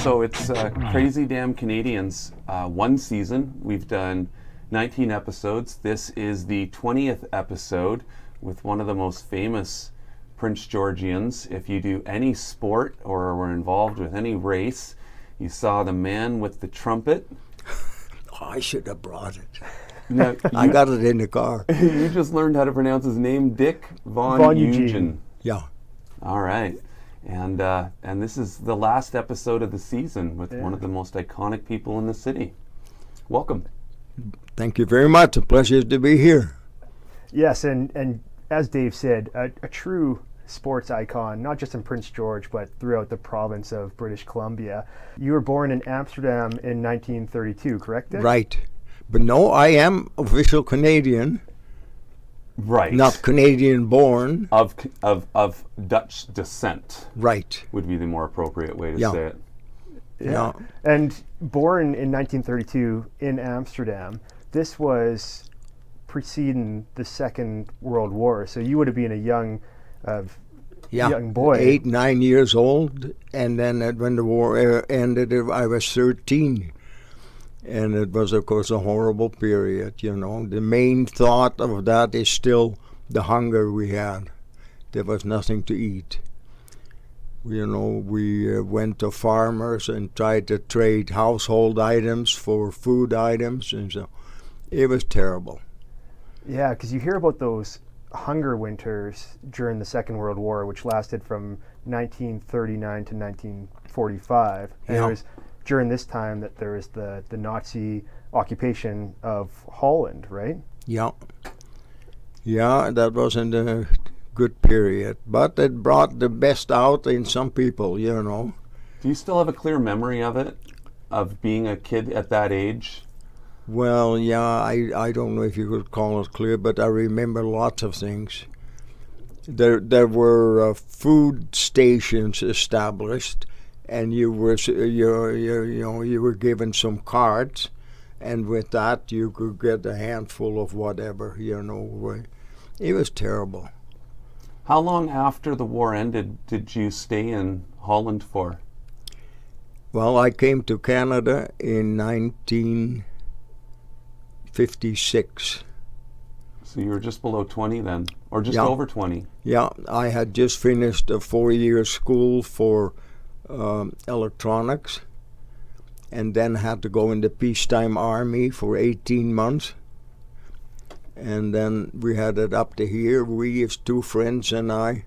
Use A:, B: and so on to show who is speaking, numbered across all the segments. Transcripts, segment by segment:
A: So it's uh, Crazy Damn Canadians, uh, one season. We've done 19 episodes. This is the 20th episode with one of the most famous Prince Georgians. If you do any sport or were involved with any race, you saw the man with the trumpet.
B: Oh, I should have brought it.
A: Now,
B: I got it in the car.
A: you just learned how to pronounce his name, Dick Von,
C: Von
A: Eugene.
C: Eugene.
B: Yeah.
A: All right. And uh, and this is the last episode of the season with one of the most iconic people in the city. Welcome.
B: Thank you very much. A pleasure to be here.
C: Yes, and, and as Dave said, a, a true sports icon, not just in Prince George, but throughout the province of British Columbia. You were born in Amsterdam in 1932, correct? Dick?
B: Right. But no, I am official Canadian,
A: Right.
B: not Canadian born.
A: of of of Dutch descent
B: Right.
A: would be the more appropriate way to
B: Yeah.
A: say it.
B: Yeah.
C: And born in 1932 in Amsterdam, this was preceding the Second World War. So you would have been a young, uh,
B: Yeah.
C: young boy.
B: Eight, nine years old. And then uh, when the war uh, ended, I was 13. And it was, of course, a horrible period, you know. The main thought of that is still the hunger we had. There was nothing to eat. You know, we uh, went to farmers and tried to trade household items for food items, and so it was terrible.
C: Yeah, because you hear about those hunger winters during the Second World War, which lasted from 1939 to 1945. And
B: Yeah.
C: it was during this time that there was the, the Nazi occupation of Holland, right?
B: Yeah. Yeah, that wasn't a good period. But it brought the best out in some people, you know.
A: Do you still have a clear memory of it, of being a kid at that age?
B: Well, yeah, I, I don't know if you could call it clear, but I remember lots of things. There there were uh, food stations established, and you were you you you know you were given some cards, and with that you could get a handful of whatever you know. It was terrible.
A: How long after the war ended did you stay in Holland for?
B: Well, I came to Canada in 1956.
A: So you were just below 20 then, or just
B: Yeah.
A: over 20?
B: Yeah, I had just finished a four-year school for um, electronics, and then had to go in the peacetime army for 18 months. And then we had it up to here, we as two friends and I,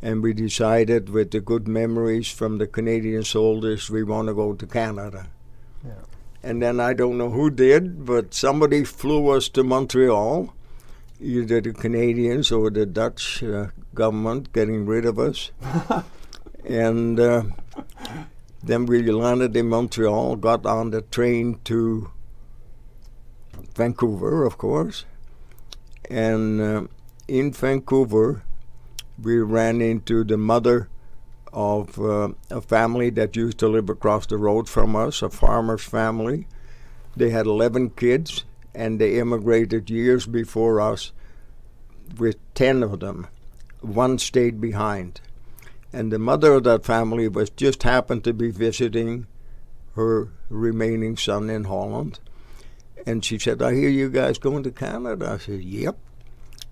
B: and we decided with the good memories from the Canadian soldiers, we want to go to Canada.
C: Yeah.
B: And then I don't know who did, but somebody flew us to Montreal, either the Canadians or the Dutch uh, government getting rid of us. and uh, then we landed in Montreal, got on the train to Vancouver, of course. And uh, in Vancouver, we ran into the mother of uh, a family that used to live across the road from us, a farmer's family. They had 11 kids, and they immigrated years before us with 10 of them. One stayed behind. And the mother of that family was just happened to be visiting her remaining son in Holland. And she said, I hear you guys going to Canada. I said, Yep.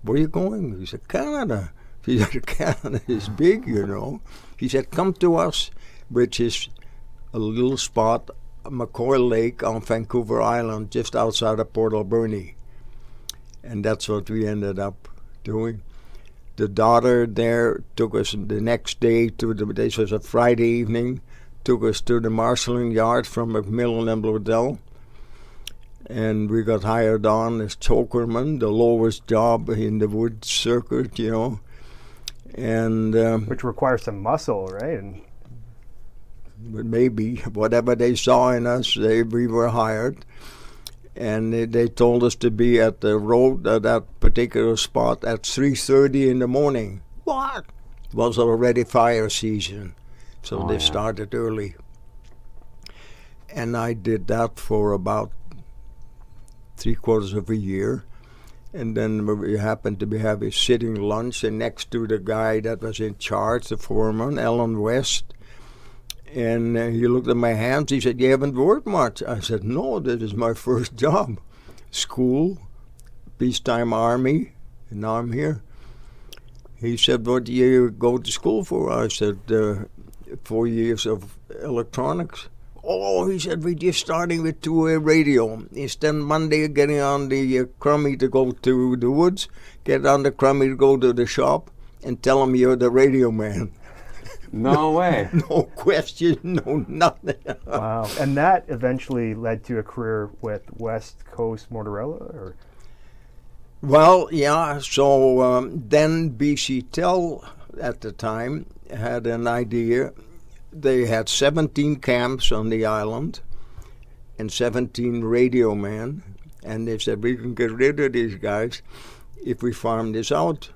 B: Where are you going? He said, Canada. She said, Canada is big, you know. He said, Come to us, which is a little spot, McCoy Lake on Vancouver Island, just outside of Port Alberni. And that's what we ended up doing. The daughter there took us the next day to the, this was a Friday evening, took us to the marshalling yard from MacMillan and Bloedel. And we got hired on as chokerman, the lowest job in the wood circuit, you know. And um,
C: Which requires some muscle, right? And
B: but maybe whatever they saw in us, they we were hired, and they, they told us to be at the road at that particular spot at 3:30 in the morning. What? It was already fire season, so
A: Oh,
B: they
A: yeah.
B: started early. And I did that for about three quarters of a year. And then we happened to be having sitting lunch, and next to the guy that was in charge, the foreman, Alan West, And uh, he looked at my hands. He said, You haven't worked much. I said, No, this is my first job. School, peacetime army, and now I'm here. He said, What do you go to school for? I said, uh, Four years of electronics. Oh, he said, we're just starting with two-way radio. Instead Monday getting on the uh, crummy to go to the woods, get on the crummy to go to the shop, and tell him you're the radio man.
A: No way.
B: no question, no nothing.
C: Wow. And that eventually led to a career with West Coast Motorola, or
B: Well, yeah. So um, then BC Tel at the time had an idea. They had 17 camps on the island and 17 radio men, and they said we can get rid of these guys if we farm this out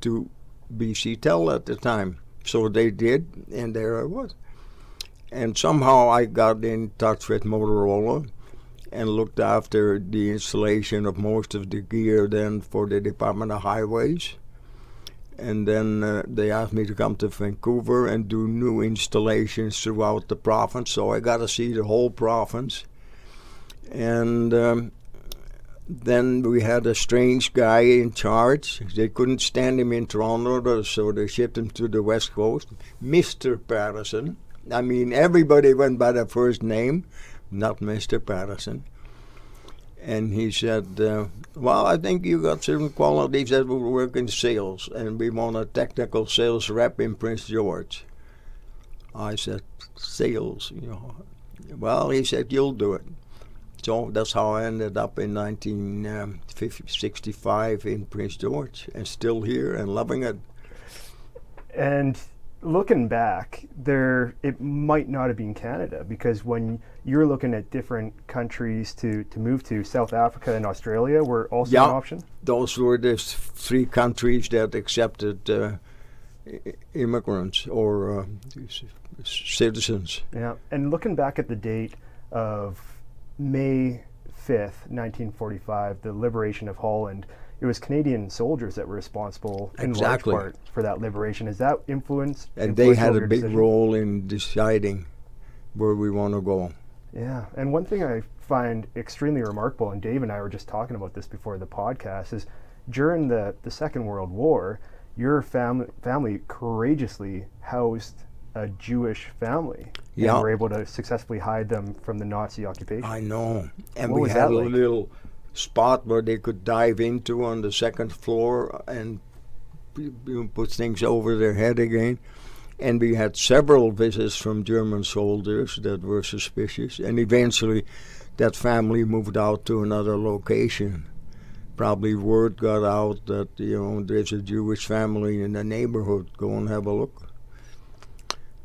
B: to BC Tel at the time. So they did, and there I was. And somehow I got in touch with Motorola and looked after the installation of most of the gear then for the Department of Highways. And then uh, they asked me to come to Vancouver and do new installations throughout the province. So I got to see the whole province. And um, then we had a strange guy in charge. They couldn't stand him in Toronto, so they shipped him to the West Coast, Mr. Patterson. I mean, everybody went by their first name, not Mr. Patterson. And he said, uh, Well, I think you got certain qualities that will work in sales, and we want a technical sales rep in Prince George. I said, Sales, you know. Well, he said, You'll do it. So that's how I ended up in 1965 in Prince George and still here and loving it.
C: And looking back, there it might not have been Canada because when you're looking at different countries to, to move to, South Africa and Australia were also
B: Yeah.
C: an option.
B: Those were the three countries that accepted uh, immigrants or uh, citizens.
C: Yeah. And looking back at the date of May 5th, 1945, the liberation of Holland, it was Canadian soldiers that were responsible in
B: Exactly.
C: large part for that liberation. Is that influence?
B: And they had a big
C: decision?
B: role in deciding where we want to go.
C: Yeah, and one thing I find extremely remarkable, and Dave and I were just talking about this before the podcast, is during the, the Second World War, your family family courageously housed a Jewish family
B: Yeah.
C: and were able to successfully hide them from the Nazi occupation.
B: I know. And
C: What
B: we had a
C: like?
B: little spot where they could dive into on the second floor and put things over their head again. And we had several visits from German soldiers that were suspicious. And eventually, that family moved out to another location. Probably word got out that, you know, there's a Jewish family in the neighborhood. Go and have a look.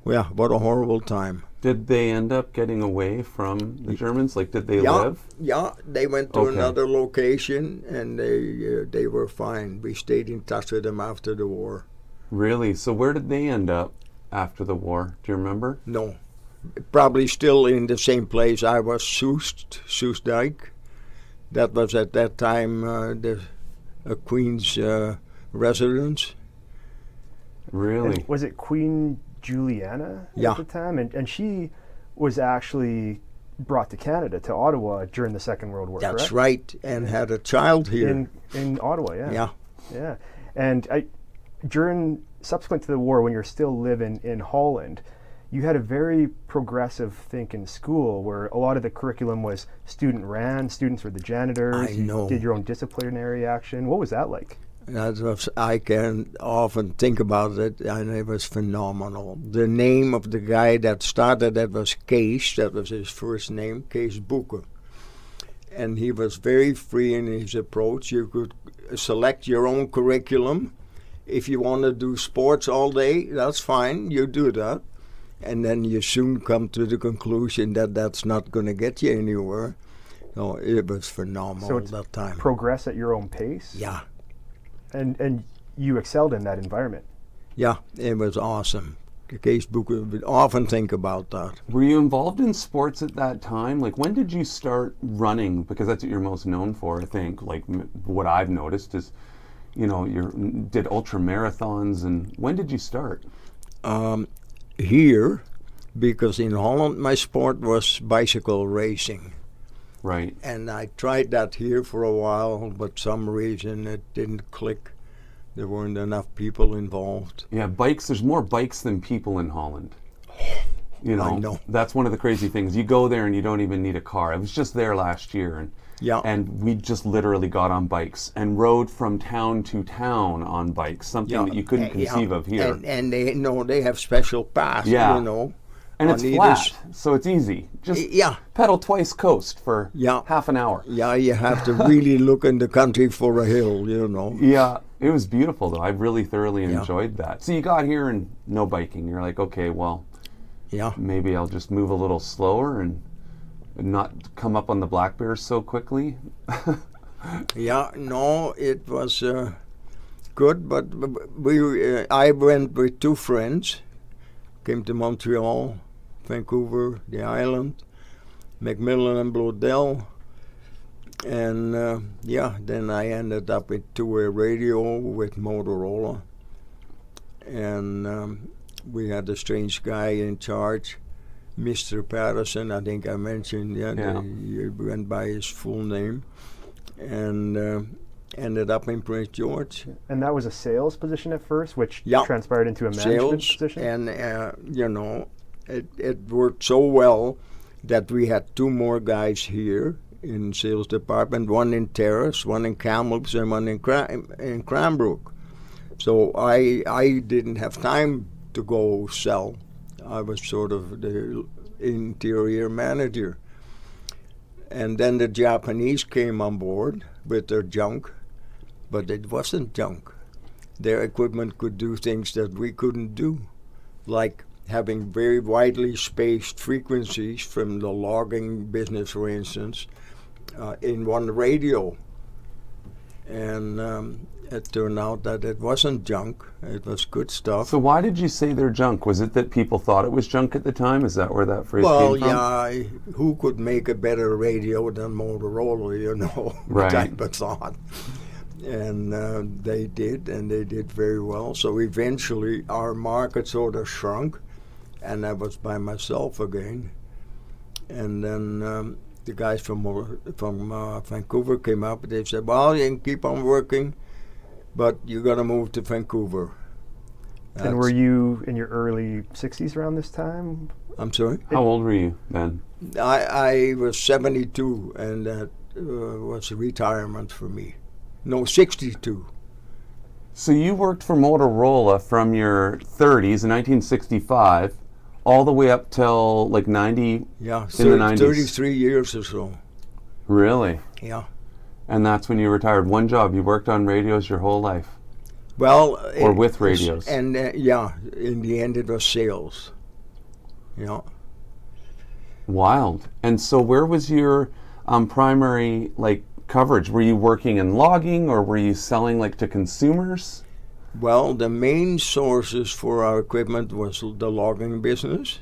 B: Yeah, what a horrible time.
A: Did they end up getting away from the Germans? Like, did they
B: yeah,
A: live?
B: Yeah, they went to
A: Okay.
B: another location and they uh, they were fine. We stayed in touch with them after the war.
A: Really? So where did they end up after the war? Do you remember?
B: No, probably still in the same place I was, Soest, Soestdijk. That was at that time uh, the a Queen's uh, residence.
A: Really?
C: And was it Queen Juliana
B: Yeah.
C: at the time? And, and she was actually brought to Canada, to Ottawa, during the Second World War,
B: That's
C: correct?
B: right, and had a child here.
C: In, in Ottawa, yeah.
B: yeah,
C: Yeah, and I, during subsequent to the war, when you're still living in Holland, you had a very progressive thinking school where a lot of the curriculum was student ran. Students were the janitors.
B: I
C: you
B: know.
C: did your own disciplinary action. What was that like?
B: That was, I can often think about it, and it was phenomenal. The name of the guy that started that was Kees, that was his first name, Kees Boeke. And he was very free in his approach. You could select your own curriculum. If you want to do sports all day, that's fine, you do that. And then you soon come to the conclusion that that's not going to get you anywhere. No, it was phenomenal
C: So
B: that time.
C: Progress at your own pace.
B: yeah.
C: And and you excelled in that environment.
B: Yeah, it was awesome. The Kees Boeke, would often think about that.
A: Were you involved in sports at that time? Like, when did you start running? Because that's what you're most known for, I think. Like, m- what I've noticed is, you know, you did ultra marathons, and when did you start?
B: Um, here, because in Holland my sport was bicycle racing.
A: Right.
B: And I tried that here for a while, but some reason it didn't click. There weren't enough people involved.
A: Yeah, bikes. There's more bikes than people in Holland. You know,
B: know.
A: that's one of the crazy things. You go there and you don't even need a car. I was just there last year, and
B: Yeah.
A: and we just literally got on bikes and rode from town to town on bikes. Something that you couldn't
B: eh, yeah.
A: conceive of here.
B: And, and they know they have special pass,
A: Yeah.
B: you know.
A: And it's flat, so it's easy. Just
B: Yeah.
A: pedal twice coast for
B: Yeah.
A: half an hour.
B: Yeah, you have to really look in the country for a hill, you know.
A: Yeah, it was beautiful though. I really thoroughly
B: Yeah.
A: enjoyed that. So you got here and no biking. You're like, okay, well,
B: Yeah.
A: maybe I'll just move a little slower and not come up on the black bears so quickly.
B: Yeah, no, it was uh, good, but we uh, I went with two friends, came to Montreal, Vancouver, the island, MacMillan and Bloedel, and uh, yeah, then I ended up with two-way radio with Motorola, and um, we had a strange guy in charge. Mr. Patterson, I think I mentioned, yeah,
A: Yeah.
B: the- he went by his full name and uh, ended up in Prince George.
C: And that was a sales position at first, which
B: Yeah.
C: transpired into a management
B: Sales,
C: position.
B: and uh, you know, it, it worked so well that we had two more guys here in sales department, one in Terrace, one in Kamloops, and one in Cram- in Cranbrook. So I I didn't have time to go sell. I was sort of the interior manager. And then the Japanese came on board with their junk, but it wasn't junk. Their equipment could do things that we couldn't do, like having very widely spaced frequencies from the logging business, for instance, uh, in one radio. And um, it turned out that it wasn't junk, it was good stuff.
A: So why did you say they're junk? Was it that people thought it was junk at the time? Is that where that phrase
B: Well,
A: came from?
B: Well, yeah, I- who could make a better radio than Motorola, you know,
A: Right.
B: type of thought. And uh, they did, and they did very well. So eventually our market sort of shrunk, and I was by myself again. And then um, the guys from from uh, Vancouver came up. They said, "Well, you can keep on working, but you're gonna move to Vancouver."
C: and were you in your early 60s around this time?
B: I'm sorry.
A: How old were you then?
B: I, I was 72, and that uh, was retirement for me. No, 62.
A: So you worked for Motorola from your 30s in 1965 all the way up till like 90.
B: Yeah,
A: In the 90s.
B: 33 years or so.
A: Really?
B: Yeah.
A: And that's when you retired. One job. You worked on radios your whole life.
B: Well,
A: Or
B: it
A: with radios.
B: And uh, yeah, in the end, it was sales. Yeah.
A: Wild. And so where was your um, primary like coverage? Were you working in logging or were you selling like to consumers?
B: Well, the main sources for our equipment was the logging business,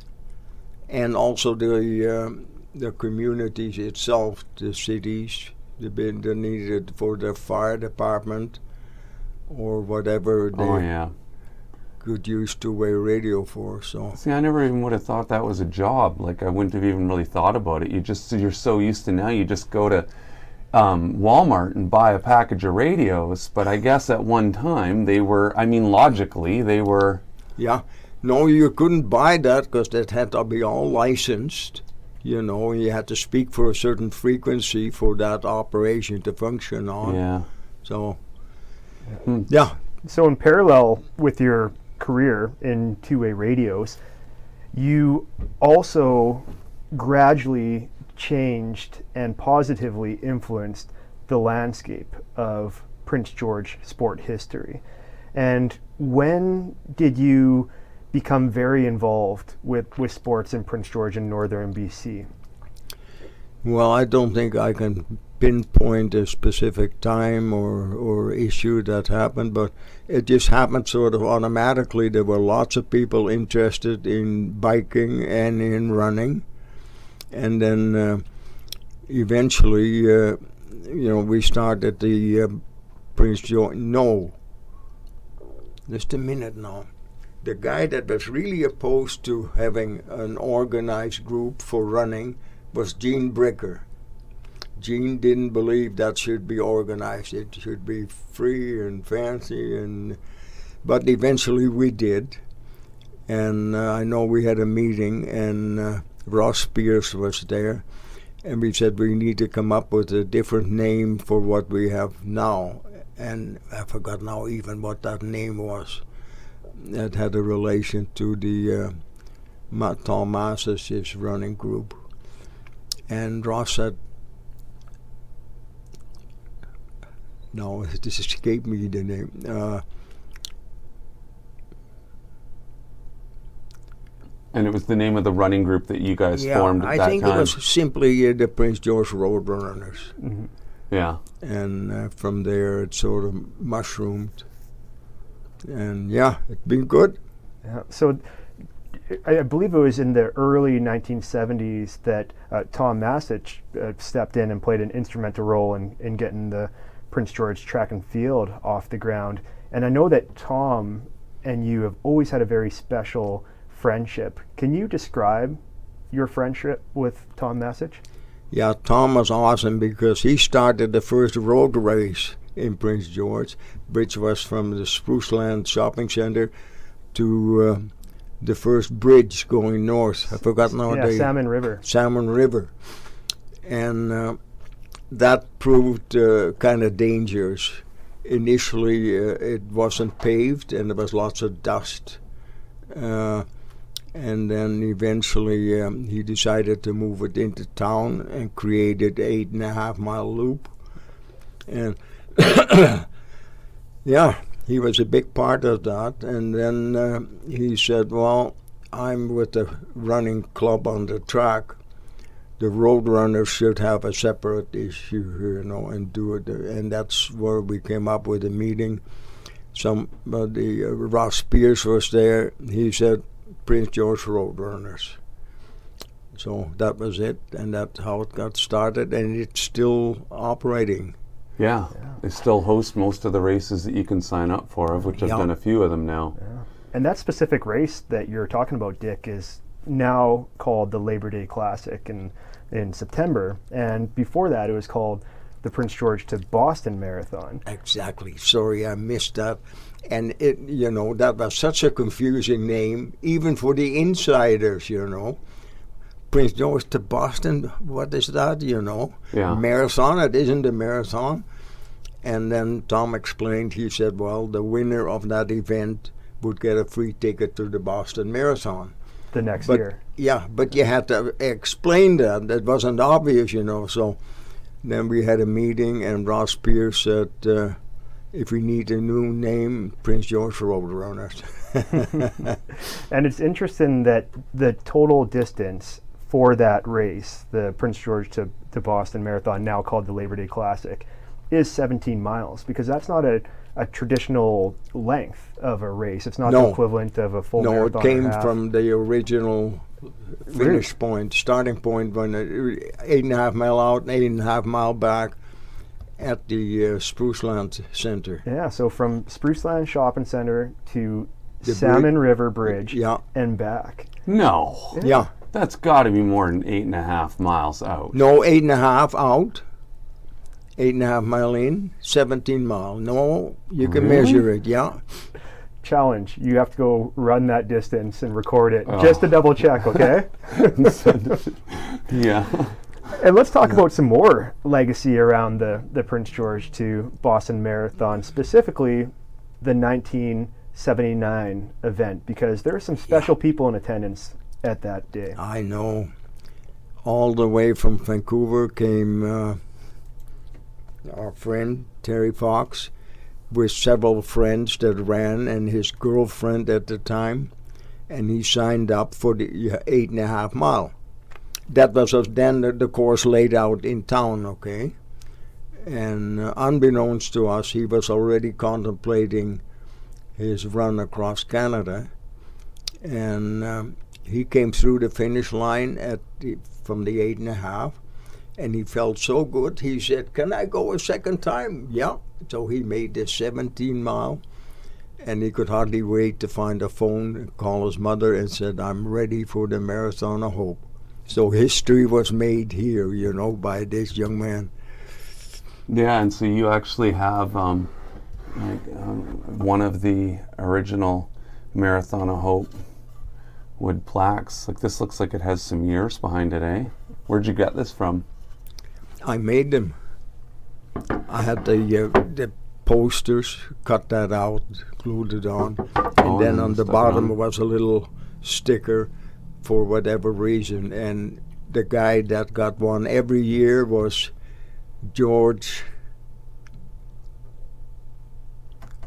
B: and also the um the communities itself, the cities, the bit that needed for the fire department, or whatever they
A: Oh yeah.
B: could use two-way radio for. So
A: See, I never even would have thought that was a job. Like I wouldn't have even really thought about it. You just you're so used to now. You just go to um, Walmart and buy a package of radios. But I guess at one time they were. I mean, logically they were.
B: yeah, no, you couldn't buy that because that had to be all licensed. You know, you had to speak for a certain frequency for that operation to function on.
A: Yeah.
B: So,
A: Hmm.
B: yeah,
C: So, in parallel with your career in two way radios, you also gradually changed and positively influenced the landscape of Prince George sport history. And when did you become very involved with, with sports in Prince George and northern BC?
B: Well, I don't think I can pinpoint a specific time or, or issue that happened, but it just happened sort of automatically. There were lots of people interested in biking and in running. And then uh, eventually, uh, you know, we started the uh, Prince George. No, just a minute now. the guy that was really opposed to having an organized group for running was Gene Bricker. Gene didn't believe that should be organized. It should be free and fancy, and but eventually we did. And uh, I know we had a meeting, and uh, Ross Pierce was there, and we said we need to come up with a different name for what we have now. And I forgot now even what that name was. That had a relation to the uh, Ma- Tom running group. And Ross said, no, this escaped me the name. Uh,
A: And it was the name of the running group that you guys
B: yeah,
A: formed at
B: I
A: that
B: think
A: time.
B: it was simply uh, the Prince George Roadrunners.
A: yeah.
B: and uh, from there it sort of mushroomed. And yeah, it's been good.
C: Yeah. So I, I believe it was in the early 1970s that uh, Tom Masich uh, stepped in and played an instrumental role in, in getting the Prince George track and field off the ground. And I know that Tom and you have always had a very special friendship. Can you describe your friendship with Tom Masich?
B: Yeah, Tom was awesome because he started the first road race in Prince George, which was from the Spruceland Shopping Center to uh, the first bridge going north. I forgot now
C: yeah,
B: the
C: Salmon River.
B: Salmon River, and uh, that proved uh, kind of dangerous. Initially, uh, it wasn't paved, and there was lots of dust. Uh, and then eventually, um, he decided to move it into town and created eight and a half mile loop. And yeah, he was a big part of that. And then uh, he said, "Well, I'm with the running club on the track. The road runners should have a separate issue, you know, and do it." And that's where we came up with a meeting. Somebody, uh, Ross Pierce was there. He said, "Prince George Road Runners." So that was it, and that's how it got started, and it's still operating.
A: Yeah. They still host most of the races that you can sign up for, of which I've done a few of them now. Yeah.
C: And that specific race that you're talking about, Dick, is now called the Labor Day Classic in, in September. And before that, it was called the Prince George to Boston Marathon.
B: Exactly. Sorry, I missed that. And it, you know, that was such a confusing name, even for the insiders. You know, Prince George to Boston. What is that? You know,
A: Yeah.
B: marathon. It isn't a marathon. And then Tom explained. He said, "Well, the winner of that event would get a free ticket to the Boston Marathon."
C: The next
B: But
C: year.
B: yeah, but you had to explain that. That wasn't obvious, you know. So then we had a meeting, and Ross Pierce said, uh, "If we need a new name, Prince George Roadrunners."
C: And it's interesting that the total distance for that race, the Prince George to, to Boston Marathon, now called the Labor Day Classic, is 17 miles because that's not a, a traditional length of a race. It's not the equivalent of a full
B: no,
C: marathon.
B: it came from the original finish point, starting point, when it, eight and a half mile out, and eight and a half mile back at the uh, Spruceland Center.
C: Yeah, so from Spruceland Shopping Center to
B: The
C: Salmon River Bridge
B: Yeah,
C: and back.
A: No.
B: yeah.
A: That's got to be more than eight and a half miles out.
B: No, eight and a half out. Eight and a half mile in, 17 mile. No, you can
A: Really?
B: measure it, yeah.
C: Challenge. You have to go run that distance and record it
A: Oh.
C: just to double check, okay?
A: yeah.
C: and let's talk about some more legacy around the, the Prince George to Boston Marathon, specifically the 1979 event, because there are some special people in attendance at that day.
B: I know. All the way from Vancouver came uh, our friend Terry Fox with several friends that ran and his girlfriend at the time, and he signed up for the uh, eight and a half mile. That was uh, then the, course laid out in town, okay? And uh, unbeknownst to us, he was already contemplating his run across Canada. And um, he came through the finish line at the, from the eight and a half, and he felt so good. He said, "Can I go a second time?" Yeah. So he made the 17 mile, and he could hardly wait to find a phone, call his mother, and said, "I'm ready for the Marathon of Hope." So history was made here, you know, by this young man.
A: Yeah, and so you actually have um, like, um, one of the original Marathon of Hope wood plaques. Like this looks like it has some years behind it, eh? Where'd you get this from?
B: I made them. I had the uh, the posters, cut that out, glued it on, and
A: Oh,
B: then on the bottom
A: on.
B: was a little sticker for whatever reason. And the guy that got one every year was George.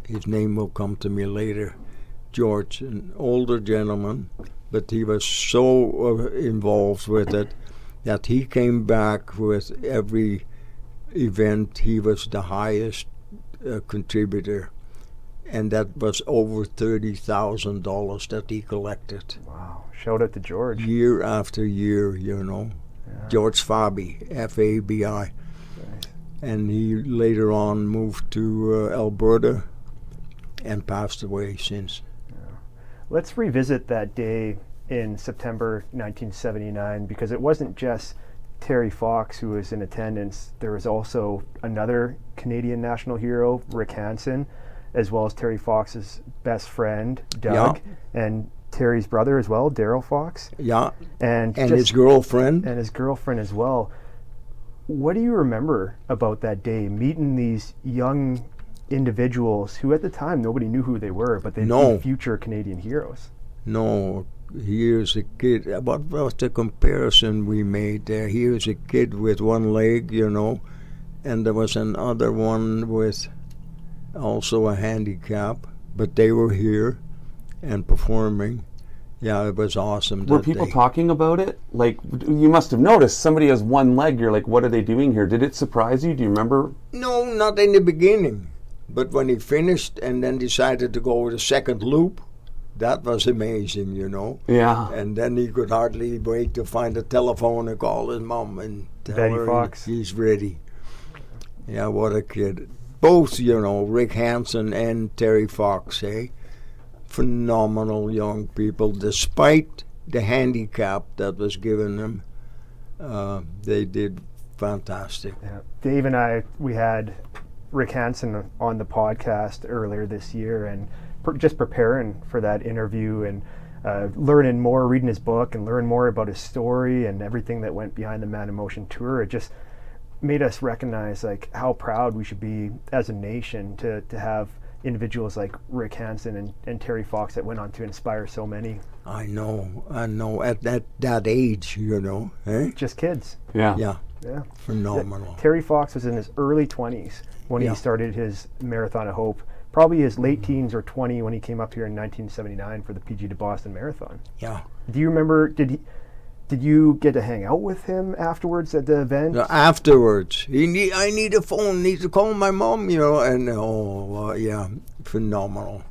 B: His name will come to me later. George, an older gentleman, but he was so uh, involved with it that he came back with every event. He was the highest uh, contributor, and that was over thirty thousand dollars that he collected
C: Wow. Shout out to George.
B: year after year. You know,
C: Yeah.
B: George Fabi, F A B I,
C: Nice.
B: and he later on moved to uh, Alberta and passed away since.
C: Let's revisit that day in September 1979 because it wasn't just Terry Fox who was in attendance. There was also another Canadian national hero, Rick Hansen, as well as Terry Fox's best friend, Doug, and Terry's brother as well, Darrell Fox,
B: Yeah,
C: and
B: and his girlfriend.
C: and his girlfriend as well. What do you remember about that day, meeting these young individuals who at the time nobody knew who they were, but they'd
B: No.
C: be future Canadian heroes?
B: No, here's a kid. What was the comparison we made there? Here's a kid with one leg, you know, and there was another one with also a handicap, but they were here and performing. Yeah, it was awesome.
A: Were people
B: day.
A: talking about it? Like you must have noticed somebody has one leg. You're like, what are they doing here? Did it surprise you? Do you remember?
B: No, not in the beginning. But when he finished and then decided to go with a second loop, that was amazing, you know.
A: Yeah.
B: And then he could hardly wait to find a telephone and call his mom and tell
C: Betty
B: her
C: Fox.
B: he's ready. Yeah, what a kid. Both, you know, Rick Hansen and Terry Fox, eh? Phenomenal young people, despite the handicap that was given them. Uh, they did fantastic.
C: Yeah. Dave and I, we had Rick Hansen on the podcast earlier this year, and just preparing for that interview and uh, learning more, reading his book, and learn more about his story and everything that went behind the Man in Motion tour. It just made us recognize like how proud we should be as a nation to to have individuals like Rick Hansen and, and Terry Fox that went on to inspire so many.
B: I know, I know. At that that age, you know, eh?
C: Just kids.
A: Yeah.
B: Yeah,
C: Yeah.
B: phenomenal.
C: Terry Fox was in his early 20s when
B: Yeah.
C: he started his Marathon of Hope. Probably his late teens or 20 when he came up here in 1979 for the PG to Boston Marathon.
B: Yeah.
C: Do you remember? Did he? Did you get to hang out with him afterwards at the event?
B: Afterwards, he need, I need a phone. Need to call my mom, you know. And oh, uh, yeah, phenomenal.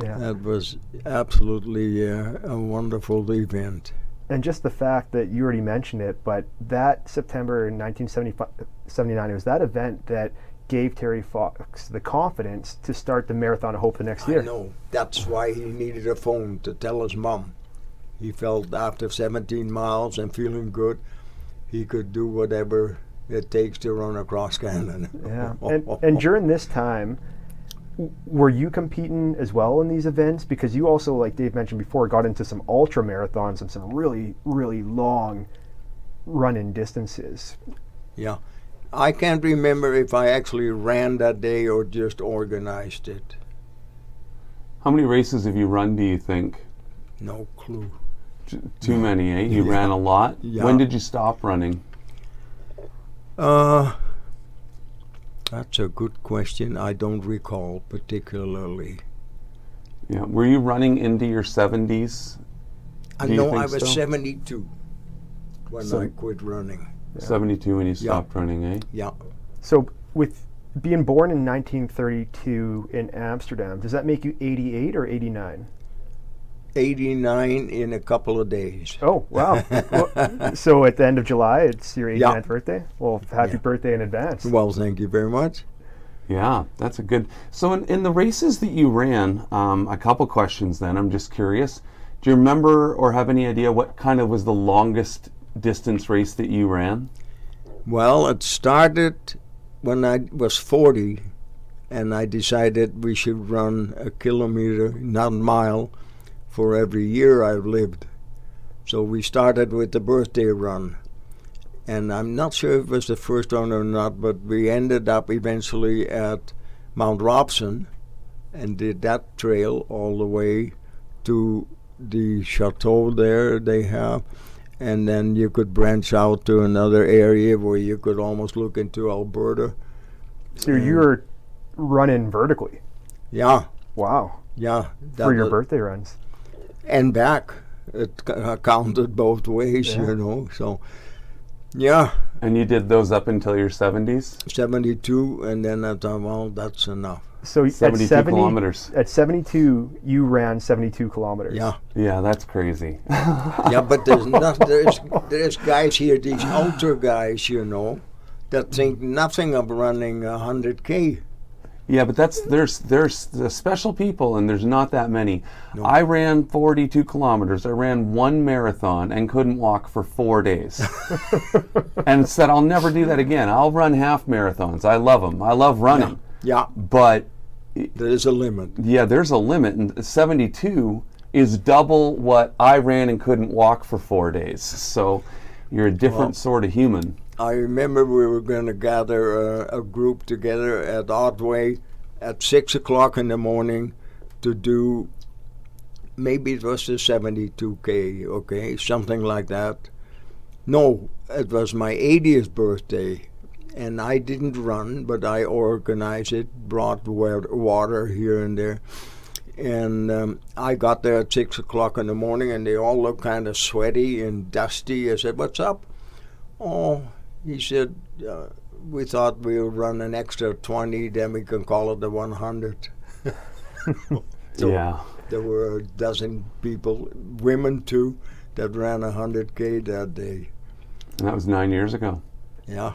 C: Yeah.
B: That was absolutely uh, a wonderful event.
C: And just the fact that you already mentioned it, but that September in 1979, it was that event that gave Terry Fox the confidence to start the Marathon of Hope the next year.
B: I know. That's why he needed a phone to tell his mom. He felt after 17 miles and feeling good, he could do whatever it takes to run across Canada.
C: Yeah, and, and during this time, were you competing as well in these events? Because you also, like Dave mentioned before, got into some ultra marathons and some really, really long running distances.
B: Yeah. I can't remember if I actually ran that day or just organized it.
A: How many races have you run? Do you think?
B: No clue.
A: J- Too many, eh? You
B: Yeah.
A: ran a lot.
B: Yeah.
A: When did you stop running?
B: Uh, that's a good question. I don't recall particularly.
A: Yeah. Were you running into your 70s?
B: I
A: you
B: know I was
A: so?
B: 72 when
A: So-
B: I quit running.
A: 72 when he stopped running, eh?
B: Yeah.
C: So, with being born in 1932 in Amsterdam, does that make you 88 or 89?
B: 89 in a couple of days.
C: Oh, wow. Well, so, at the end of July, it's your 89th
B: Yeah.
C: birthday? Well, happy
B: Yeah.
C: birthday in advance.
B: Well, thank you very much.
A: Yeah, that's a good. So, in, in the races that you ran, um, a couple questions then. I'm just curious. Do you remember or have any idea what kind of was the longest distance race that you ran?
B: Well, it started when I was 40, and I decided we should run a kilometer, not a mile, for every year I've lived. So we started with the birthday run. And I'm not sure if it was the first one or not, but we ended up eventually at Mount Robson and did that trail all the way to the chateau there they have. And then you could branch out to another area where you could almost look into Alberta.
C: So you were running vertically.
B: Yeah,
C: Wow.
B: yeah.
C: For your
B: was-
C: birthday runs.
B: and back. It c- uh, counted both ways,
C: Yeah.
B: you know. So, yeah,
A: And you did those up until your 70s?
B: 72, and then I thought, well, that's enough.
C: So at
A: 72
C: 70
A: kilometers.
C: At 72, you ran 72 kilometers.
B: Yeah,
A: Yeah, that's crazy.
B: yeah, but there's not there's there's guys here, these ultra guys, you know, that think nothing of running a hundred k.
A: Yeah, but that's there's there's the special people and there's not that many. I ran 42 kilometers. I ran one marathon and couldn't walk for 4 days. and said I'll never do that again. I'll run half marathons. I love them. I love running.
B: Yeah,
A: But
B: there is a limit.
A: yeah, there's a limit and 72 is double what I ran and couldn't walk for 4 days. So you're a different
B: Well-
A: sort of human.
B: I remember we were going to gather a, a group together at Otway at six o'clock in the morning to do maybe it was the 72k, okay, something like that. No, it was my 80th birthday, and I didn't run, but I organized it, brought water here and there. And um, I got there at six o'clock in the morning, and they all looked kind of sweaty and dusty. I said, "What's up?" Oh, he said, uh, we thought we'll run an extra 20, then we can call it the 100. So
A: yeah.
B: There were a dozen people, women too, that ran a 100K that day.
A: And that was 9 years ago.
B: Yeah.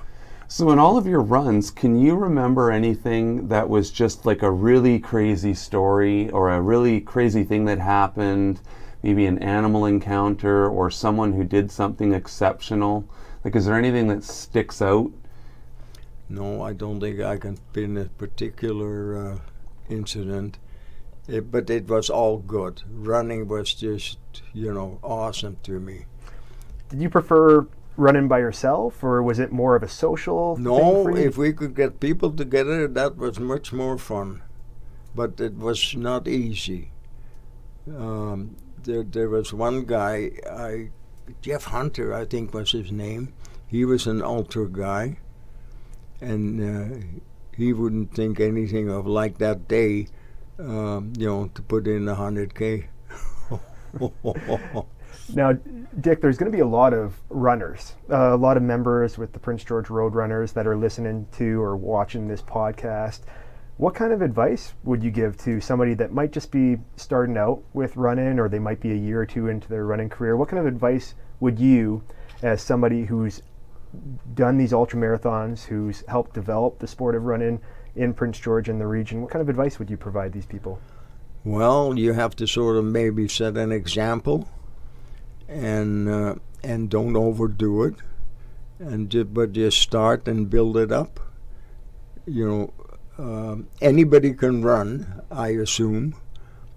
A: So, in all of your runs, can you remember anything that was just like a really crazy story or a really crazy thing that happened? Maybe an animal encounter or someone who did something exceptional? Like, is there anything that sticks out?
B: No, I don't think I can pin a particular uh, incident. It, but it was all good. Running was just, you know, awesome to me.
C: Did you prefer running by yourself, or was it more of a social thing
B: No, if we could get people together, that was much more fun. But it was not easy. Um, there, there was one guy, I, Jeff Hunter, I think was his name. He was an ultra guy, and uh, he wouldn't think anything of like that day, um, you know, to put in a hundred k.
C: Now, Dick, there's going to be a lot of runners, uh, a lot of members with the Prince George Road Runners that are listening to or watching this podcast. What kind of advice would you give to somebody that might just be starting out with running, or they might be a year or two into their running career? What kind of advice would you, as somebody who's done these ultra marathons, who's helped develop the sport of running in Prince George and the region, what kind of advice would you provide these people?
B: Well, you have to sort of maybe set an example, and uh, and don't overdo it, and but just start and build it up. You know, um, anybody can run, I assume.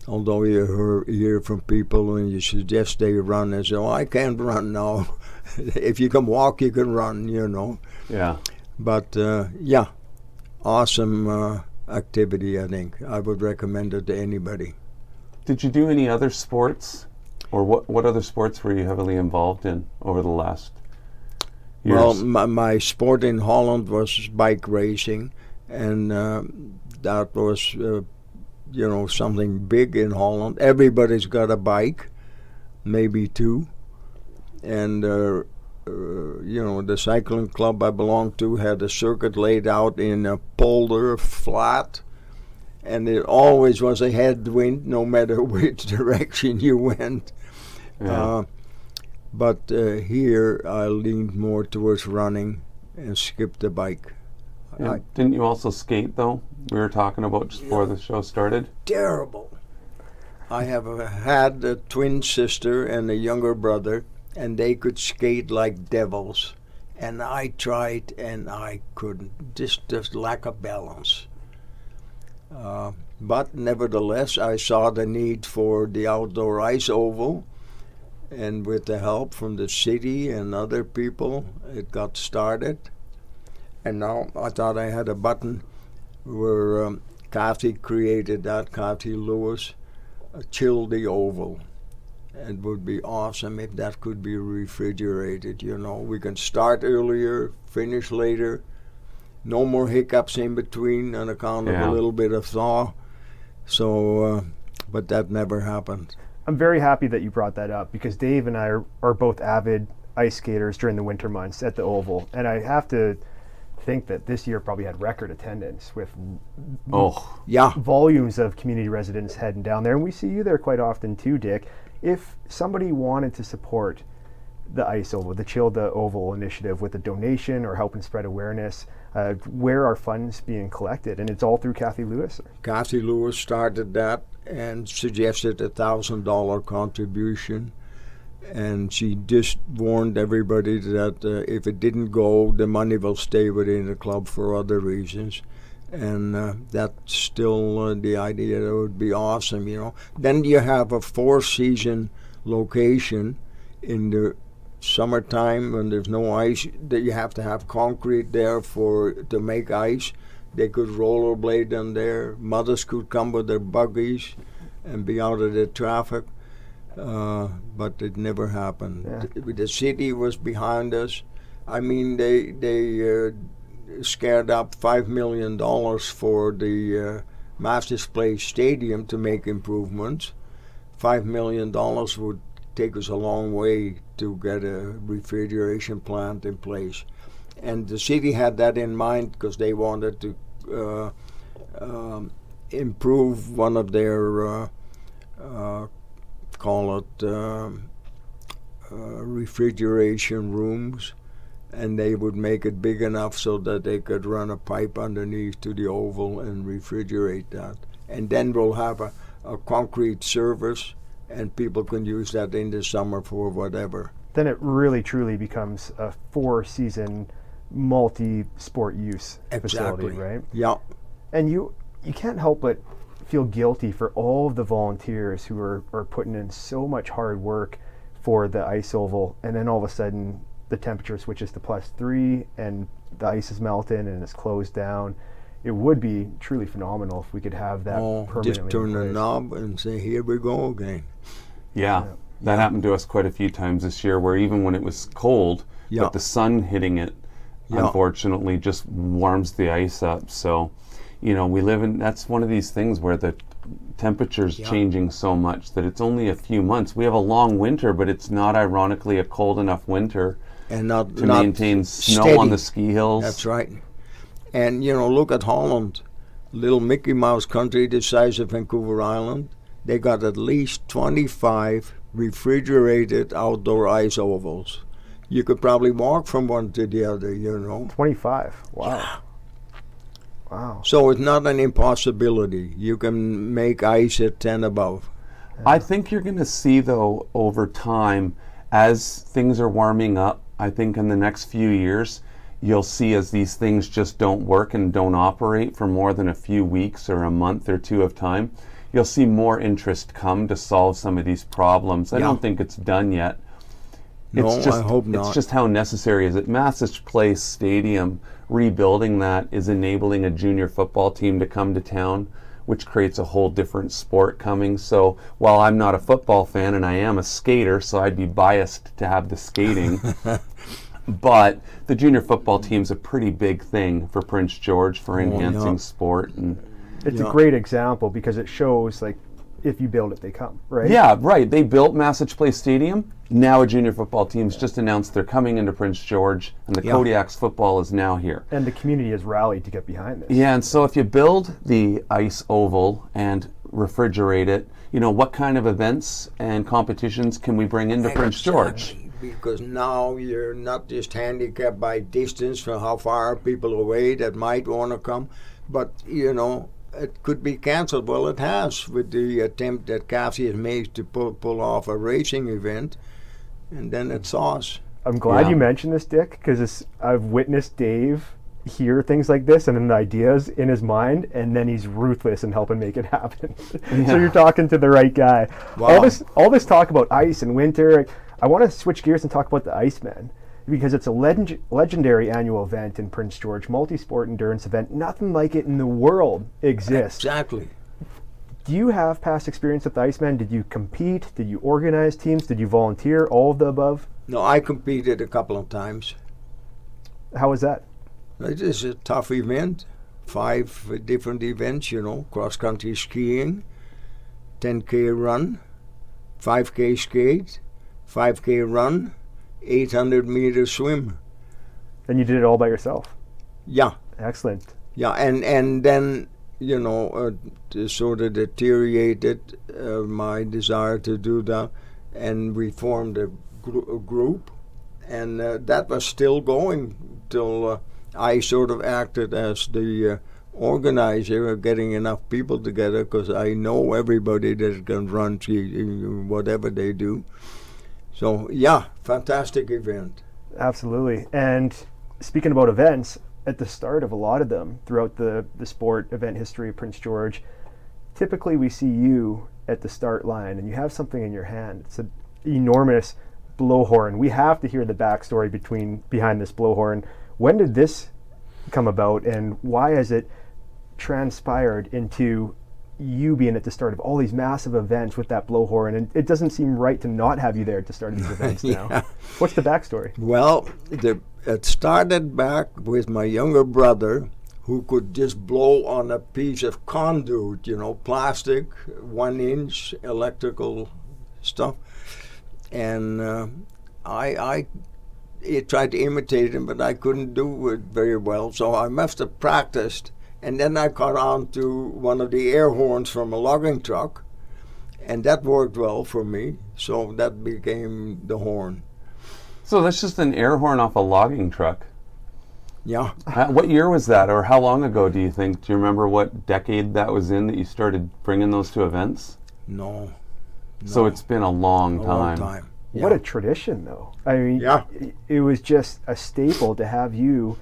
B: Although you hear, hear from people when you suggest they run, they say, "Oh, I can't run now." if you can walk, you can run. You know,
A: Yeah.
B: but uh, yeah, awesome uh, activity. I think I would recommend it to anybody.
A: Did you do any other sports? Or what, what other sports were you heavily involved in over the last years?
B: Well, my, my sport in Holland was bike racing, and uh, that was, uh, you know, something big in Holland. Everybody's got a bike, maybe two, and uh, uh, you know, the cycling club I belonged to had a circuit laid out in a polder flat. And it always was a headwind, no matter which direction you went.
A: Yeah.
B: Uh, but uh, here I leaned more towards running and skipped the bike. I-
A: didn't you also skate though? We were talking about just before the show started.
B: terrible. I have uh, had a twin sister and a younger brother, and they could skate like devils. And I tried, and I couldn't. Just, just lack of balance. Uh, but nevertheless, I saw the need for the outdoor ice oval, and with the help from the city and other people, it got started. And now I thought I had a button where um, Kathy created that, Kathy Lewis, uh, chill the oval. It would be awesome if that could be refrigerated. You know, we can start earlier, finish later. No more hiccups in between on account of
A: Yeah.
B: a little bit of thaw. So, uh, but that never happened.
C: I'm very happy that you brought that up because Dave and I are, are both avid ice skaters during the winter months at the Oval, and I have to think that this year probably had record attendance with
A: Oh,
B: Yeah,
C: volumes of community residents heading down there, and we see you there quite often too, Dick. If somebody wanted to support the Ice Oval, the Oval initiative with a donation or helping spread awareness, uh, where are funds being collected? And it's all through Kathy Lewis.
B: Kathy Lewis started that and suggested a thousand dollar contribution. And she just warned everybody that uh, if it didn't go, the money will stay within the club for other reasons. And uh, that's still uh, the idea that would be awesome, you know. Then you have a four season location in the summertime when there's no ice that you have to have concrete there for to make ice. They could rollerblade on there. Mothers could come with their buggies and be out of the traffic uh, but it never happened.
C: Yeah.
B: the, the city was behind us. I mean they they uh, scared up five million dollars for the uh, Masich place stadium to make improvements. Five million dollars would take us a long way to get a refrigeration plant in place. And the city had that in mind because they wanted to uh, um, improve one of their, uh, uh, call it um, uh, refrigeration rooms, and they would make it big enough so that they could run a pipe underneath to the oval and refrigerate that. And then we'll have a, a concrete service and people can use that in the summer for whatever.
C: Then it really truly becomes a four season multi sport use facility, right?
B: Yeah,
C: and you you can't help but feel guilty for all of the volunteers who are, are putting in so much hard work for the ice oval and then all of a sudden the temperature switches to plus three and the ice is melting and it's closed down it would be truly phenomenal if we could have that
B: oh,
C: permanently
B: just turn the knob and say, "Here we go again."
A: yeah. That happened to us quite a few times this year where even when it was cold,
B: Yeah.
A: but the sun hitting it,
B: Yeah.
A: unfortunately, just warms the ice up. So, you know, we live in that's one of these things where the temperature's
B: Yeah.
A: changing so much that it's only a few months. We have a long winter, but it's not ironically a cold enough winter
B: And not
A: to
B: not
A: maintain snow
B: steady.
A: on the ski hills.
B: That's right. And you know, look at Holland, little Mickey Mouse country the size of Vancouver Island. They got at least 25 refrigerated outdoor ice ovals. You could probably walk from one to the other, you know.
C: 25 wow wow
B: So it's not an impossibility. You can make ice at 10 above.
A: I think you're going to see, though, over time, as things are warming up, I think in the next few years, you'll see as these things just don't work and don't operate for more than a few weeks or a month or two of time, you'll see more interest come to solve some of these problems. I
B: Yeah.
A: don't think it's done yet.
B: No,
A: it's just,
B: I hope not.
A: It's just how necessary is it? Masich Place Stadium, rebuilding that is enabling a junior football team to come to town, which creates a whole different sport coming. So while I'm not a football fan and I am a skater, so I'd be biased to have the skating. but the junior football team's a pretty big thing for Prince George for oh, enhancing
B: yeah.
A: sport and
C: it's
B: Yeah.
C: a great example because it shows like if you build it they come right
A: Yeah, right. They built Masich Place Stadium. Now a junior football team's just announced they're coming into Prince George, and the
B: Yeah.
A: Kodiaks football is now here.
C: and the community has rallied to get behind this
A: Yeah, and so if you build the ice oval and refrigerate it, you know, what kind of events and competitions can we bring into Prince George?
B: Because now you're not just handicapped by distance from how far people away that might want to come, but you know it could be cancelled. Well, it has with the attempt that CAFC has made to pull, pull off a racing event, and then it sauce.
C: I'm glad
A: Yeah.
C: you mentioned this, Dick, because I've witnessed Dave hear things like this and then the ideas in his mind, and then he's ruthless in helping make it happen. so you're talking to the right guy. All this, all this talk about ice and winter. I want to switch gears and talk about the Iceman because it's a legend- legendary annual event in Prince George, multi-sport endurance event. Nothing like it in the world exists.
B: Exactly.
C: Do you have past experience with the Iceman? Did you compete? Did you organize teams? Did you volunteer? All of the above?
B: No, I competed a couple of times.
C: How was that?
B: It is a tough event. Five uh, different events, you know, cross country skiing, 10k run, 5k skate, 5k run, 800 meter swim.
C: And you did it all by yourself.
B: Yeah,
C: Excellent.
B: yeah, and and then you know, uh, t- sort of deteriorated uh, my desire to do that, and we formed a, gr- a group, and uh, that was still going till uh, I sort of acted as the uh, organizer of getting enough people together because I know everybody that can run whatever they do. So yeah, fantastic event.
C: Absolutely. And speaking about events, at the start of a lot of them throughout the, the sport event history of Prince George, typically we see you at the start line and you have something in your hand. It's an enormous blowhorn. We have to hear the backstory between behind this blowhorn. When did this come about and why has it transpired into you being at the start of all these massive events with that blowhorn and it doesn't seem right to not have you there at the start of these events now. What's the backstory?
B: Well, the, it started back with my younger brother who could just blow on a piece of conduit, you know, plastic, one inch electrical stuff. And uh, I, I he tried to imitate him, but I couldn't do it very well. So I must have practiced. And then I caught on to one of the air horns from a logging truck, and that worked well for me. So that became the horn.
A: So that's just an air horn off a logging truck.
B: Yeah.
A: How, what year was that, or how long ago do you think? Do you remember what decade that was in that you started bringing those two events?
B: No.
A: So it's been a long
B: a
A: time.
B: long time.
C: What a tradition, though. I mean,
B: Yeah.
C: it was just a staple to have you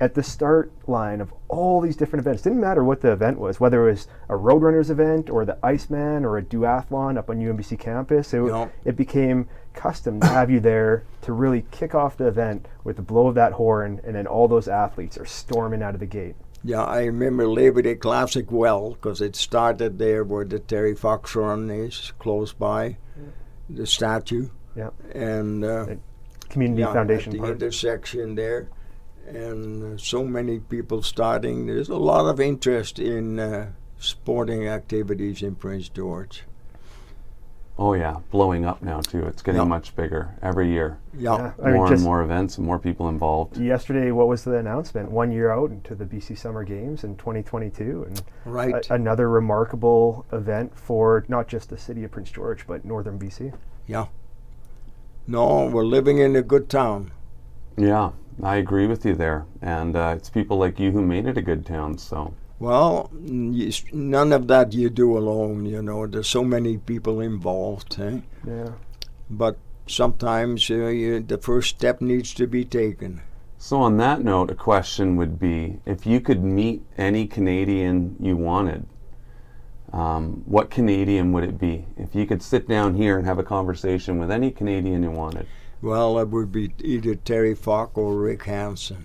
C: at the start line of all these different events. Didn't matter what the event was, whether it was a Roadrunners event or the Iceman or a duathlon up on UNBC campus. It,
B: Yeah.
C: it became custom to have you there to really kick off the event with the blow of that horn, and then all those athletes are storming out of the gate.
B: Yeah, I remember Labor Day Classic well because it started there where the Terry Fox run is, close by the statue.
C: Yeah.
B: And uh,
C: Community
B: yeah,
C: Foundation
B: at the
C: Park.
B: intersection there. And uh, so many people starting. There's a lot of interest in uh, sporting activities in Prince George.
A: Oh yeah, blowing up now too. It's getting
B: Yeah.
A: much bigger every year.
B: Yeah.
C: Yeah, I mean,
A: more and more events and more people involved.
C: yesterday, what was the announcement? One year out into the BC Summer Games in 2022, and
B: Right.
C: a- another remarkable event for not just the city of Prince George, but northern BC. Yeah.
B: No, we're living in a good town.
A: Yeah, I agree with you there. And uh, it's people like you who made it a good town. So
B: Well, n- you s- none of that you do alone, you know. There's so many people involved, eh?
C: Yeah.
B: But sometimes uh, you, the first step needs to be taken.
A: So, on that note, a question would be if you could meet any Canadian you wanted, um, what Canadian would it be? If you could sit down here and have a conversation with any Canadian you wanted.
B: Well, it would be either Terry Fox or Rick Hansen.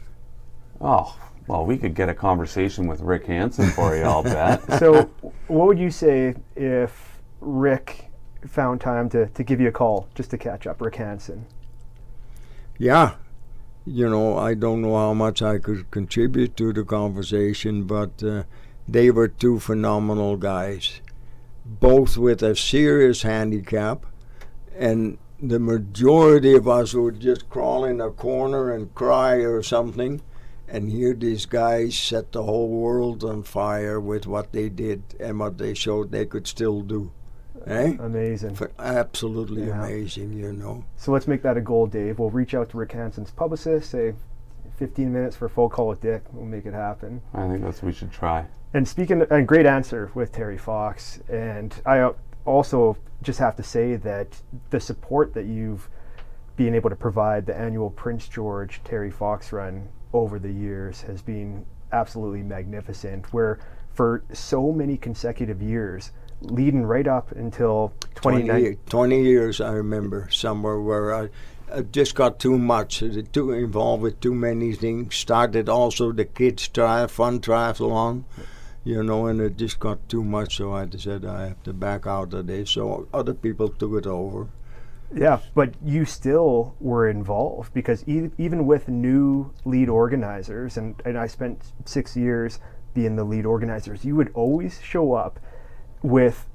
A: Oh, well, we could get a conversation with Rick Hansen for you, I'll bet.
C: So, what would you say if Rick found time to, to give you a call just to catch up, Rick Hansen?
B: Yeah, you know, I don't know how much I could contribute to the conversation, but uh, they were two phenomenal guys, both with a serious handicap, and the majority of us would just crawl in a corner and cry or something. And here these guys set the whole world on fire with what they did and what they showed they could still do. Eh?
C: Amazing.
B: For absolutely
C: Yeah.
B: amazing, you know.
C: So let's make that a goal, Dave. We'll reach out to Rick Hansen's publicist, say 15 minutes for a phone call with Dick. We'll make it happen.
A: I think that's what we should try.
C: And speaking, and great answer with Terry Fox. And I uh, also just have to say that the support that you've been able to provide the annual Prince George Terry Fox run over the years has been absolutely magnificent. Where for so many consecutive years, leading right up until
B: 20, 20 years, I remember, somewhere where I, I just got too much, uh, too involved with too many things. Started also the kids' tri fun triathlon, you know, and it just got too much, so I said I have to back out of this. So other people took it over.
C: Yeah, but you still were involved because e- even with new lead organizers, and, and I spent six years being the lead organizers, you would always show up with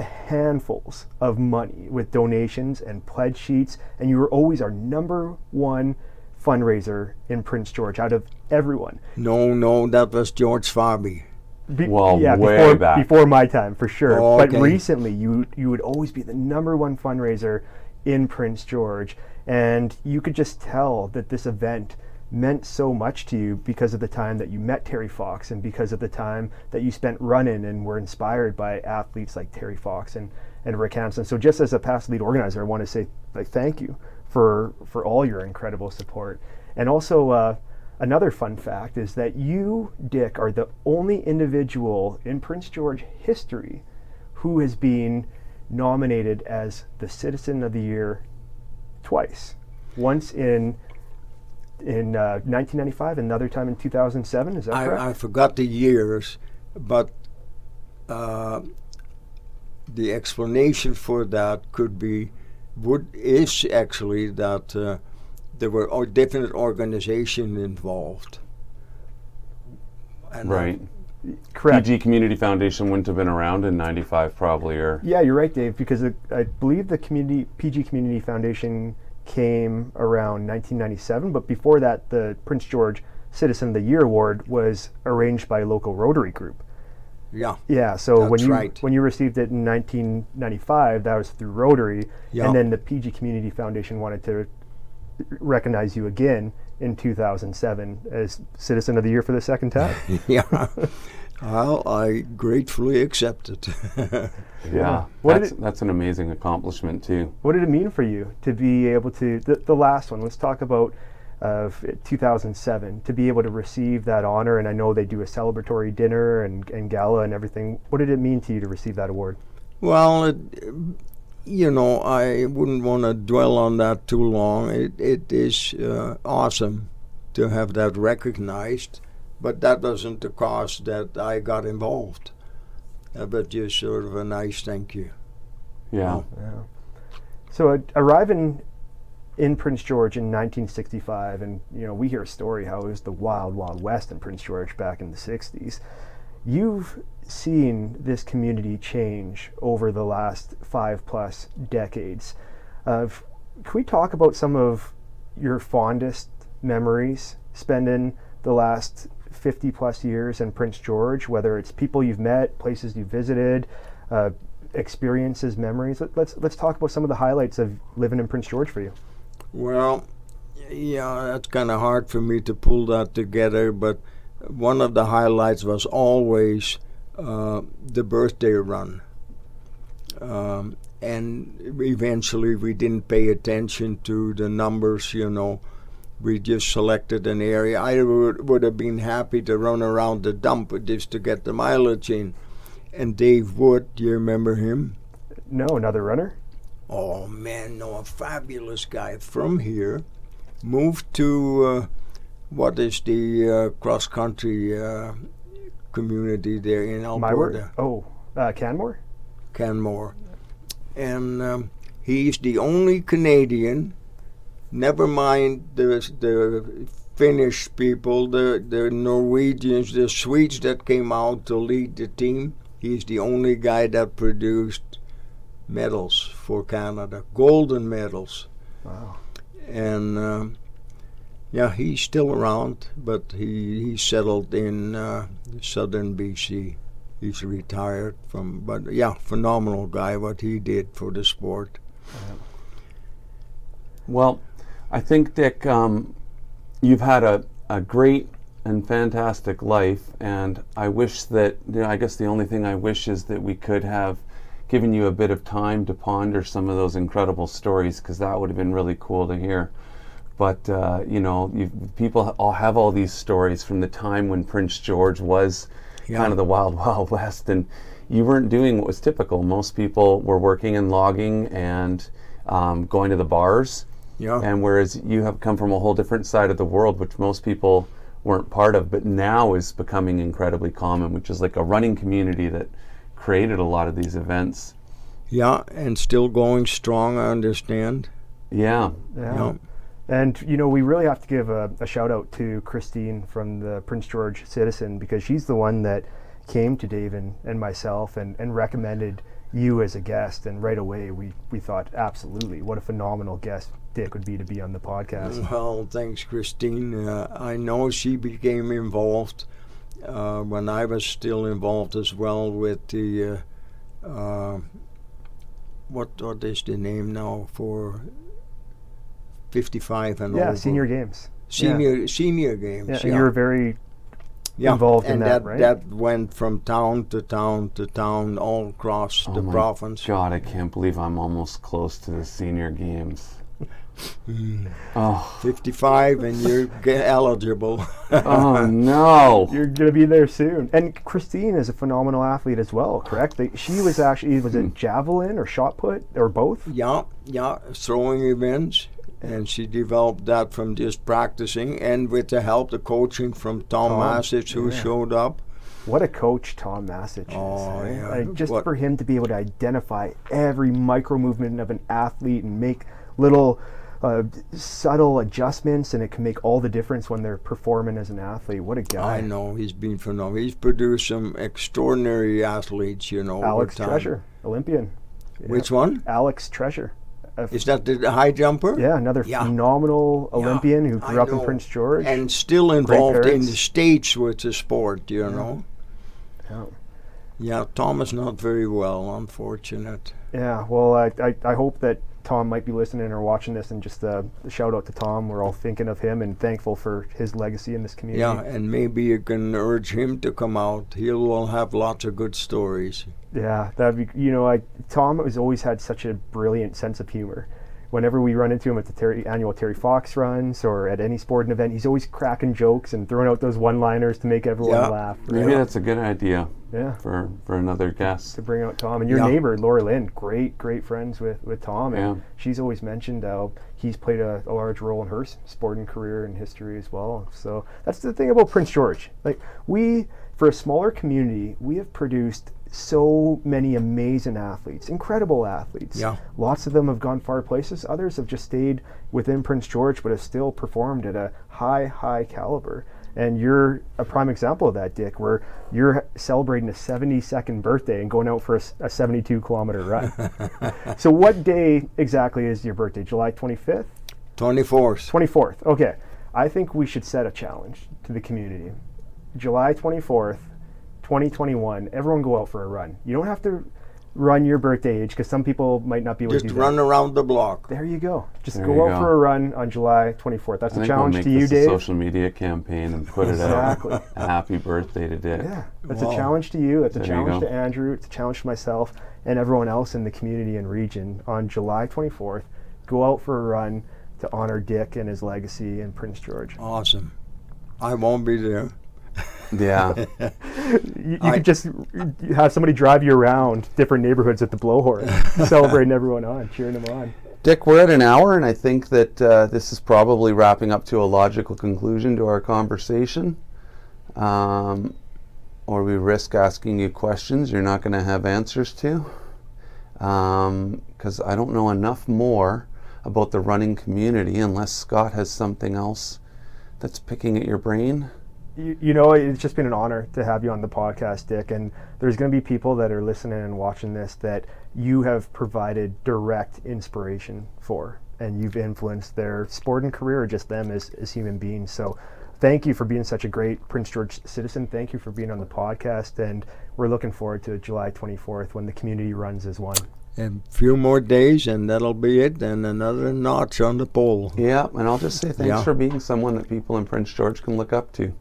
C: handfuls of money with donations and pledge sheets, and you were always our number one fundraiser in Prince George out of everyone.
B: No, no, that was George Farby.
C: Be-
A: Well,
C: yeah,
A: way
C: before,
A: back.
C: before my time, for sure.
B: Oh,
C: But
B: okay.
C: recently, you you would always be the number one fundraiser in Prince George, and you could just tell that this event meant so much to you because of the time that you met Terry Fox and because of the time that you spent running and were inspired by athletes like Terry Fox and, and Rick Hansen. So just as a past lead organizer, I want to say like thank you for for all your incredible support. And also uh, another fun fact is that you, Dick, are the only individual in Prince George history who has been nominated as the Citizen of the Year twice. Once in in uh, 1995, another time in 2007. Is that correct?
B: I, I forgot the years, but uh, the explanation for that could be would is actually that uh, there were o- definite organization involved. And, uh,
A: Right.
C: correct.
A: PG Community Foundation wouldn't have been around in '95, probably, or
C: Yeah, you're right, Dave. Because it, I believe the community PG Community Foundation came around 1997, but before that, the Prince George Citizen of the Year award was arranged by a local Rotary group.
B: yeah,
C: Yeah, so when you
B: right.
C: when you received it in 1995, that was through Rotary,
B: Yeah.
C: and then the PG Community Foundation wanted to recognize you again in 2007 as Citizen of the Year for the second time.
B: yeah. well, I gratefully accept it.
A: yeah,
C: What
A: that's
C: it-
A: that's an amazing accomplishment too.
C: what did it mean for you to be able to the, the last one? Let's talk about uh, of 2007 to be able to receive that honor, and I know they do a celebratory dinner and, and gala and everything. What did it mean to you to receive that award?
B: Well, it, you know, I wouldn't want to dwell on that too long. It, it is uh, awesome to have that recognized, but that wasn't the cause that I got involved. Uh, but just sort of a nice thank you.
A: Yeah,
C: Yeah. So uh, arriving in Prince George in 1965, and you know we hear a story how it was the wild, wild west in Prince George back in the 60s. You've seen this community change over the last five plus decades. Uh, can we talk about some of your fondest memories spending the last 50 plus years in Prince George, whether it's people you've met, places you visited, uh, experiences, memories. Let, let's let's talk about some of the highlights of living in Prince George for you.
B: Well, yeah, that's kind of hard for me to pull that together, but one of the highlights was always uh, the birthday run. Um, and eventually we didn't pay attention to the numbers, you know. We just selected an area. I would, would have been happy to run around the dump just to get the mileage in. And Dave Wood, do you remember him?
C: No, another runner.
B: Oh man, no, a fabulous guy from here. Moved to uh, what is the uh, cross country uh, community there in. Alberta,
C: Oh, uh, Canmore.
B: Canmore. And um, he's the only Canadian, never mind the, the Finnish people, the, the Norwegians, the Swedes that came out to lead the team. He's the only guy that produced medals for Canada, golden medals.
C: Wow.
B: And um, yeah, he's still around, but he, he settled in uh, southern BC. he's retired from. But yeah, phenomenal guy. What he did for the sport.
A: Well, I think, Dick, um, you've had a, a great and fantastic life, and I wish that, you know, I guess the only thing I wish is that we could have given you a bit of time to ponder some of those incredible stories, because that would have been really cool to hear. But, uh, you know, you, people all have all these stories from the time when Prince George was
B: Yeah.
A: kind of the wild, wild west, and you weren't doing what was typical. Most people were working and logging and um, going to the bars.
B: Yeah.
A: And whereas you have come from a whole different side of the world, which most people weren't part of, but now is becoming incredibly common, which is like a running community that created a lot of these events.
B: Yeah, and still going strong. I understand.
A: Yeah.
C: Yeah.
B: Yeah.
C: And you know, we really have to give a, a shout out to Christine from the Prince George Citizen because she's the one that came to Dave and, and myself and, and recommended you as a guest. And right away, we, we thought, absolutely, what a phenomenal guest Dick would be to be on the podcast.
B: Well, thanks, Christine. Uh, I know she became involved uh, when I was still involved as well with the. Uh, uh, what what is the name now for 55 and
C: Yeah,
B: over?
C: senior games.
B: senior senior games.
C: Yeah,
B: yeah.
C: you were very
B: Yeah,
C: involved in
B: and
C: that, right?
B: That went from town to town to town, all across
A: Oh
B: the
A: my
B: province.
A: God, I can't believe I'm almost close to the senior games. oh,
B: 55, and you're get eligible.
A: oh no.
C: You're gonna be there soon. And Christine is a phenomenal athlete as well, correct? They, she was actually was
B: Hmm.
C: it javelin or shot put or both?
B: yeah, yeah, throwing events, and she developed that from just practicing, and with the help, the coaching from Tom,
C: Tom,
B: Masich, who
C: yeah.
B: showed up.
C: What a coach Tom Masich is.
B: Oh,
C: eh?
B: yeah.
C: Like, just
B: What-
C: for him to be able to identify every micro movement of an athlete and make little uh, subtle adjustments, and it can make all the difference when they're performing as an athlete. What a guy!
B: I know he's been phenomenal. He's produced some extraordinary athletes, you know.
C: Alex. Treasure, Olympian. Yeah.
B: Which one?
C: Alex Treasure. F-
B: Is that the high jumper?
C: yeah, another
B: Yeah.
C: phenomenal
B: Yeah,
C: Olympian who
B: I
C: grew up in. Prince George.
B: And still involved in the states with the sport, you know.
C: yeah.
B: Yeah, Tom is not very well, unfortunate.
C: Yeah, well, I, I, I hope that Tom might be listening or watching this, and just uh, a shout out to Tom. We're all thinking of him and thankful for his legacy in this community.
B: Yeah, and maybe you can urge him to come out. He will have lots of good stories.
C: Yeah, that'd be. You know, I Tom has always had such a brilliant sense of humor. Whenever we run into him at the Terry, annual Terry Fox runs or at any sporting event, he's always cracking jokes and throwing out those one-liners to make everyone
B: Yeah.
C: laugh.
A: Maybe that's a good idea
C: Yeah,
A: for, for another guest.
C: to bring out Tom and your
B: Yeah.
C: neighbor Laura Lynn, great, great friends with with Tom, and
A: Yeah.
C: she's always mentioned how he's played a, a large role in her sporting career and history as well. So that's the thing about Prince George. Like we, for a smaller community, we have produced so many amazing athletes, incredible athletes.
B: Yeah.
C: Lots of them have gone far places. Others have just stayed within Prince George, but have still performed at a high, high caliber. And you're a prime example of that, Dick, where you're celebrating a 72nd birthday and going out for a 72 kilometer run. so, what day exactly is your birthday? July 25th?
B: 24th.
C: 24th. Okay. I think we should set a challenge to the community. July 24th, 2021, everyone go out for a run. You don't have to run your birthday age because some people might not be able
B: Just
C: to do
B: run
C: that.
B: around the block.
C: There you go. Just
A: There
C: go
A: you
C: out
A: go.
C: for a run on July 24th. That's
A: I
C: a
A: think
C: challenge
A: we'll make
C: to you,
A: this
C: Dave.
A: a social media campaign and put it
C: Exactly.
A: out. A happy birthday to Dick.
C: Yeah, that's
B: Wow.
C: a challenge to you. That's a
A: There you
C: challenge
A: go.
C: to Andrew. It's a challenge to myself and everyone else in the community and region on July 24th. Go out for a run to honor Dick and his legacy in Prince George.
B: Awesome. I won't be there.
A: Yeah.
C: You, you could just have somebody drive you around different neighborhoods at the blowhorn, celebrating everyone on, cheering them on.
A: Dick, we're at an hour, and I think that uh, this is probably wrapping up to a logical conclusion to our conversation. Um, or we risk asking you questions you're not going to have answers to. Because I don't know enough more about the running community unless Scott has something else that's picking at your brain.
C: You, you know, it's just been an honor to have you on the podcast, Dick. And there's going to be people that are listening and watching this that you have provided direct inspiration for, and you've influenced their sporting career or just them as, as human beings. So thank you for being such a great Prince George citizen. Thank you for being on the podcast, and we're looking forward to July 24th when the community runs as one.
B: A few more days, and that'll be it, and another notch on the pole.
A: Yeah, and I'll just say thanks
B: Yeah.
A: for being someone that people in Prince George can look up to.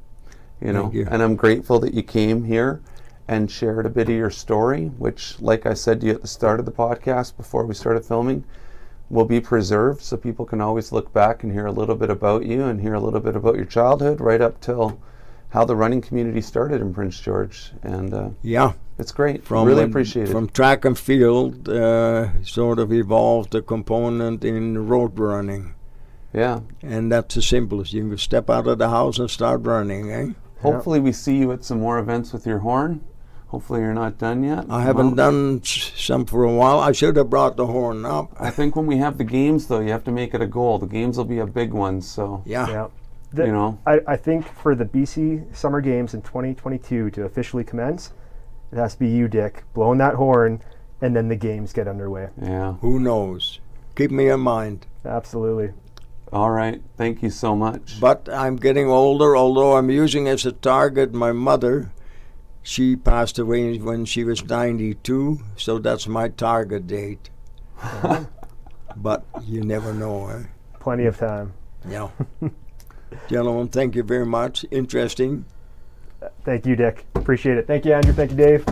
A: You know,
B: you.
A: and I'm grateful that you came here and shared a bit of your story, which, like I said to you at the start of the podcast before we started filming, will be preserved so people can always look back and hear a little bit about you and hear a little bit about your childhood right up till how the running community started in Prince George. And uh,
B: Yeah,
A: it's great.
B: from
A: really appreciate it.
B: From track and field, uh, sort of evolved a component in road running,
A: yeah.
B: and that's the simplest. You can step out of the house and start running. Eh?
A: Hopefully, we see you at some more events with your horn. Hopefully, you're not done yet.
B: I haven't
A: Well,
B: done some for a while. I should have brought the horn up.
A: I think when we have the games, though, you have to make it a goal. The games will be a big one, so
B: Yeah,
C: Yeah. The-
A: you know.
C: I, I think for the BC Summer Games in 2022 to officially commence, it has to be you, Dick, blowing that horn, and then the games get underway.
A: Yeah.
B: who knows? Keep me in mind.
C: Absolutely.
A: All right. Thank you so much.
B: But I'm getting older, although I'm using as a target my mother. She passed away when she was 92, so that's my target date. but you never know. Eh?
C: Plenty of time.
B: Yeah. Gentlemen, thank you very much. Interesting.
C: Thank you, Dick. Appreciate it. Thank you, Andrew. Thank you, Dave.